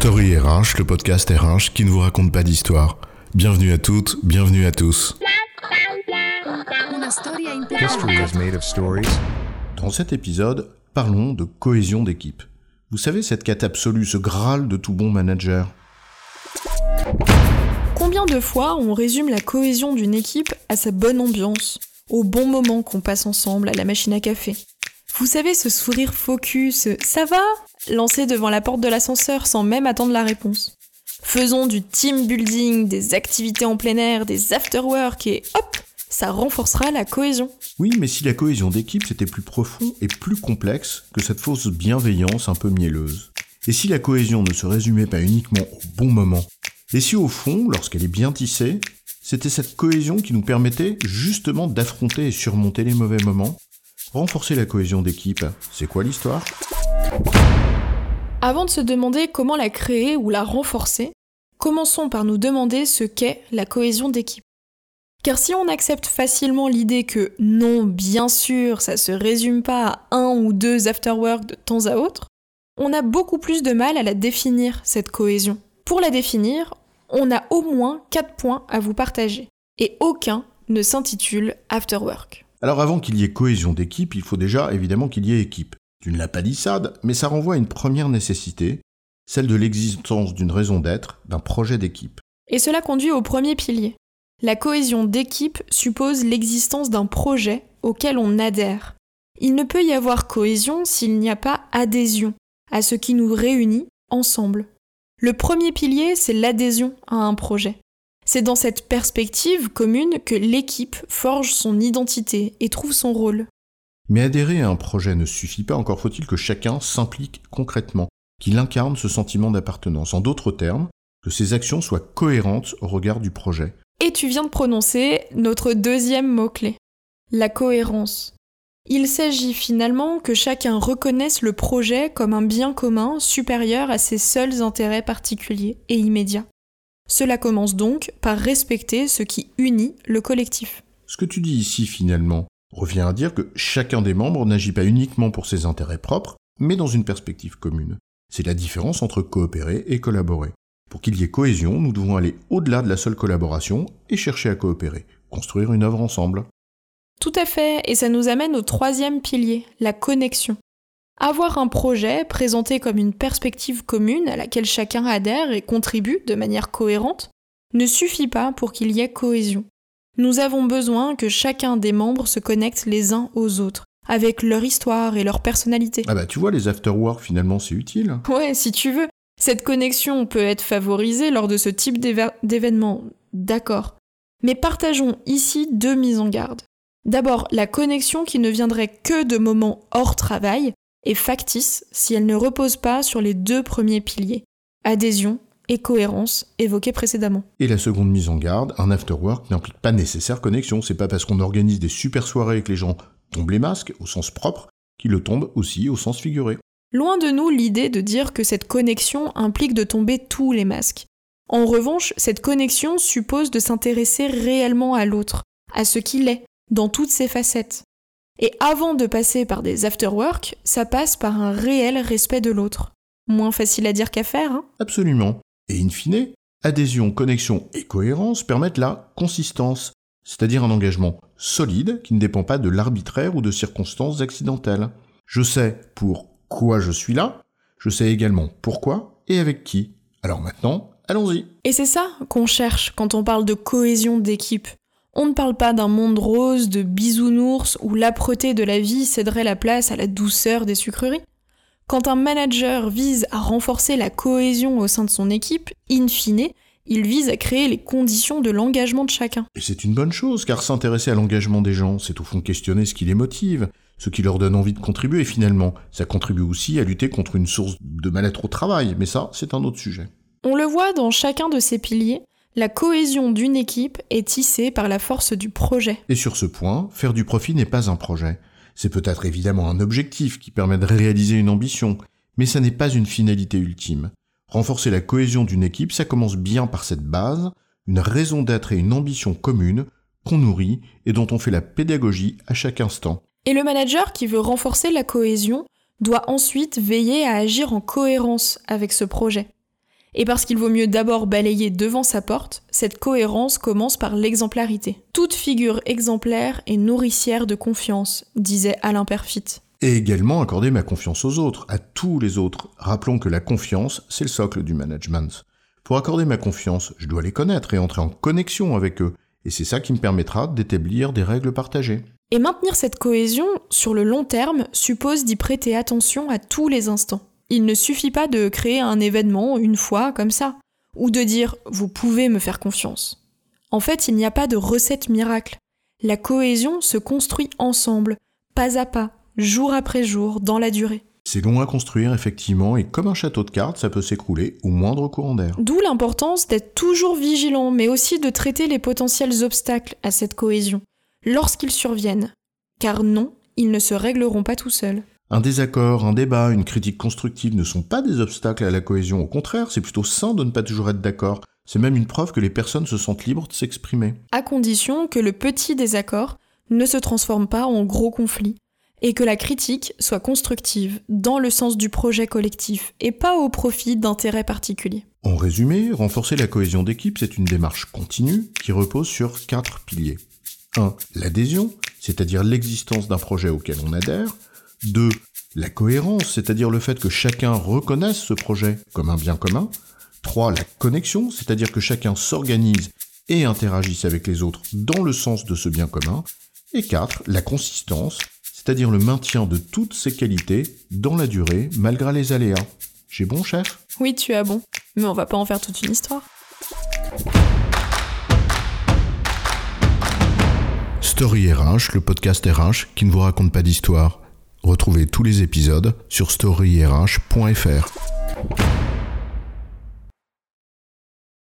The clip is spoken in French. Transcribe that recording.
Story RH, le podcast RH qui ne vous raconte pas d'histoire. Bienvenue à toutes, bienvenue à tous. Dans cet épisode, parlons de cohésion d'équipe. Vous savez, cette quête absolue, ce graal de tout bon manager? Combien de fois on résume la cohésion d'une équipe à sa bonne ambiance, au bon moment qu'on passe ensemble à la machine à café? Vous savez, ce sourire focus, ça va lancé devant la porte de l'ascenseur sans même attendre la réponse. Faisons du team building, des activités en plein air, des after-work et hop, ça renforcera la cohésion. Oui, mais si la cohésion d'équipe c'était plus profond et plus complexe que cette fausse bienveillance un peu mielleuse Et si la cohésion ne se résumait pas uniquement au bon moment? Et si au fond, lorsqu'elle est bien tissée, c'était cette cohésion qui nous permettait justement d'affronter et surmonter les mauvais moments? Renforcer la cohésion d'équipe, c'est quoi l'histoire? Avant de se demander comment la créer ou la renforcer, commençons par nous demander ce qu'est la cohésion d'équipe. Car si on accepte facilement l'idée que non, bien sûr, ça se résume pas à un ou deux afterwork de temps à autre, on a beaucoup plus de mal à la définir, cette cohésion. Pour la définir, on a au moins quatre points à vous partager. Et aucun ne s'intitule afterwork. Alors avant qu'il y ait cohésion d'équipe, il faut déjà évidemment qu'il y ait équipe. L'as pas mais ça renvoie à une première nécessité, celle de l'existence d'une raison d'être, d'un projet d'équipe. Et cela conduit au premier pilier. La cohésion d'équipe suppose l'existence d'un projet auquel on adhère. Il ne peut y avoir cohésion s'il n'y a pas adhésion à ce qui nous réunit ensemble. Le premier pilier, c'est l'adhésion à un projet. C'est dans cette perspective commune que l'équipe forge son identité et trouve son rôle. Mais adhérer à un projet ne suffit pas, encore faut-il que chacun s'implique concrètement, qu'il incarne ce sentiment d'appartenance. En d'autres termes, que ses actions soient cohérentes au regard du projet. Et tu viens de prononcer notre deuxième mot-clé, la cohérence. Il s'agit finalement que chacun reconnaisse le projet comme un bien commun supérieur à ses seuls intérêts particuliers et immédiats. Cela commence donc par respecter ce qui unit le collectif. Ce que tu dis ici finalement, revient à dire que chacun des membres n'agit pas uniquement pour ses intérêts propres, mais dans une perspective commune. C'est la différence entre coopérer et collaborer. Pour qu'il y ait cohésion, nous devons aller au-delà de la seule collaboration et chercher à coopérer, construire une œuvre ensemble. Tout à fait, et ça nous amène au troisième pilier, la connexion. Avoir un projet présenté comme une perspective commune à laquelle chacun adhère et contribue de manière cohérente ne suffit pas pour qu'il y ait cohésion. Nous avons besoin que chacun des membres se connecte les uns aux autres, avec leur histoire et leur personnalité. Ah bah tu vois, les afterwork finalement c'est utile. Ouais, si tu veux. Cette connexion peut être favorisée lors de ce type d'événement, d'accord. Mais partageons ici deux mises en garde. D'abord, la connexion qui ne viendrait que de moments hors travail est factice si elle ne repose pas sur les deux premiers piliers, adhésion et cohérence évoquée précédemment. Et la seconde mise en garde, un afterwork n'implique pas nécessaire connexion. C'est pas parce qu'on organise des super soirées avec les gens tombent les masques, au sens propre, qu'il le tombe aussi au sens figuré. Loin de nous l'idée de dire que cette connexion implique de tomber tous les masques. En revanche, cette connexion suppose de s'intéresser réellement à l'autre, à ce qu'il est, dans toutes ses facettes. Et avant de passer par des afterwork, ça passe par un réel respect de l'autre. Moins facile à dire qu'à faire, hein? Absolument. Et in fine, adhésion, connexion et cohérence permettent la consistance, c'est-à-dire un engagement solide qui ne dépend pas de l'arbitraire ou de circonstances accidentelles. Je sais pour quoi je suis là, je sais également pourquoi et avec qui. Alors maintenant, allons-y. Et c'est ça qu'on cherche quand on parle de cohésion d'équipe. On ne parle pas d'un monde rose, de bisounours, où l'âpreté de la vie céderait la place à la douceur des sucreries. Quand un manager vise à renforcer la cohésion au sein de son équipe, in fine, il vise à créer les conditions de l'engagement de chacun. Et c'est une bonne chose, car s'intéresser à l'engagement des gens, c'est au fond questionner ce qui les motive, ce qui leur donne envie de contribuer, et finalement, ça contribue aussi à lutter contre une source de mal-être au travail, mais ça, c'est un autre sujet. On le voit dans chacun de ces piliers, la cohésion d'une équipe est tissée par la force du projet. Et sur ce point, faire du profit n'est pas un projet. C'est peut-être évidemment un objectif qui permet de réaliser une ambition, mais ça n'est pas une finalité ultime. Renforcer la cohésion d'une équipe, ça commence bien par cette base, une raison d'être et une ambition commune qu'on nourrit et dont on fait la pédagogie à chaque instant. Et le manager qui veut renforcer la cohésion doit ensuite veiller à agir en cohérence avec ce projet. Et parce qu'il vaut mieux d'abord balayer devant sa porte, cette cohérence commence par l'exemplarité. Toute figure exemplaire est nourricière de confiance, disait Alain Perfit. Et également accorder ma confiance aux autres, à tous les autres. Rappelons que la confiance, c'est le socle du management. Pour accorder ma confiance, je dois les connaître et entrer en connexion avec eux. Et c'est ça qui me permettra d'établir des règles partagées. Et maintenir cette cohésion sur le long terme suppose d'y prêter attention à tous les instants. Il ne suffit pas de créer un événement une fois comme ça, ou de dire vous pouvez me faire confiance. En fait, il n'y a pas de recette miracle. La cohésion se construit ensemble, pas à pas, jour après jour, dans la durée. C'est long à construire, effectivement, et comme un château de cartes, ça peut s'écrouler au moindre courant d'air. D'où l'importance d'être toujours vigilant, mais aussi de traiter les potentiels obstacles à cette cohésion, lorsqu'ils surviennent. Car non, ils ne se régleront pas tout seuls. Un désaccord, un débat, une critique constructive ne sont pas des obstacles à la cohésion, au contraire, c'est plutôt sain de ne pas toujours être d'accord. C'est même une preuve que les personnes se sentent libres de s'exprimer. À condition que le petit désaccord ne se transforme pas en gros conflit, et que la critique soit constructive dans le sens du projet collectif et pas au profit d'intérêts particuliers. En résumé, renforcer la cohésion d'équipe, c'est une démarche continue qui repose sur quatre piliers. 1. L'adhésion, c'est-à-dire l'existence d'un projet auquel on adhère. 2. La cohérence, c'est-à-dire le fait que chacun reconnaisse ce projet comme un bien commun. 3. La connexion, c'est-à-dire que chacun s'organise et interagisse avec les autres dans le sens de ce bien commun. Et 4. La consistance, c'est-à-dire le maintien de toutes ces qualités dans la durée malgré les aléas. J'ai bon, chef? Oui, tu as bon, mais on va pas en faire toute une histoire. Story RH, le podcast RH qui ne vous raconte pas d'histoire. Retrouvez tous les épisodes sur storyrh.fr.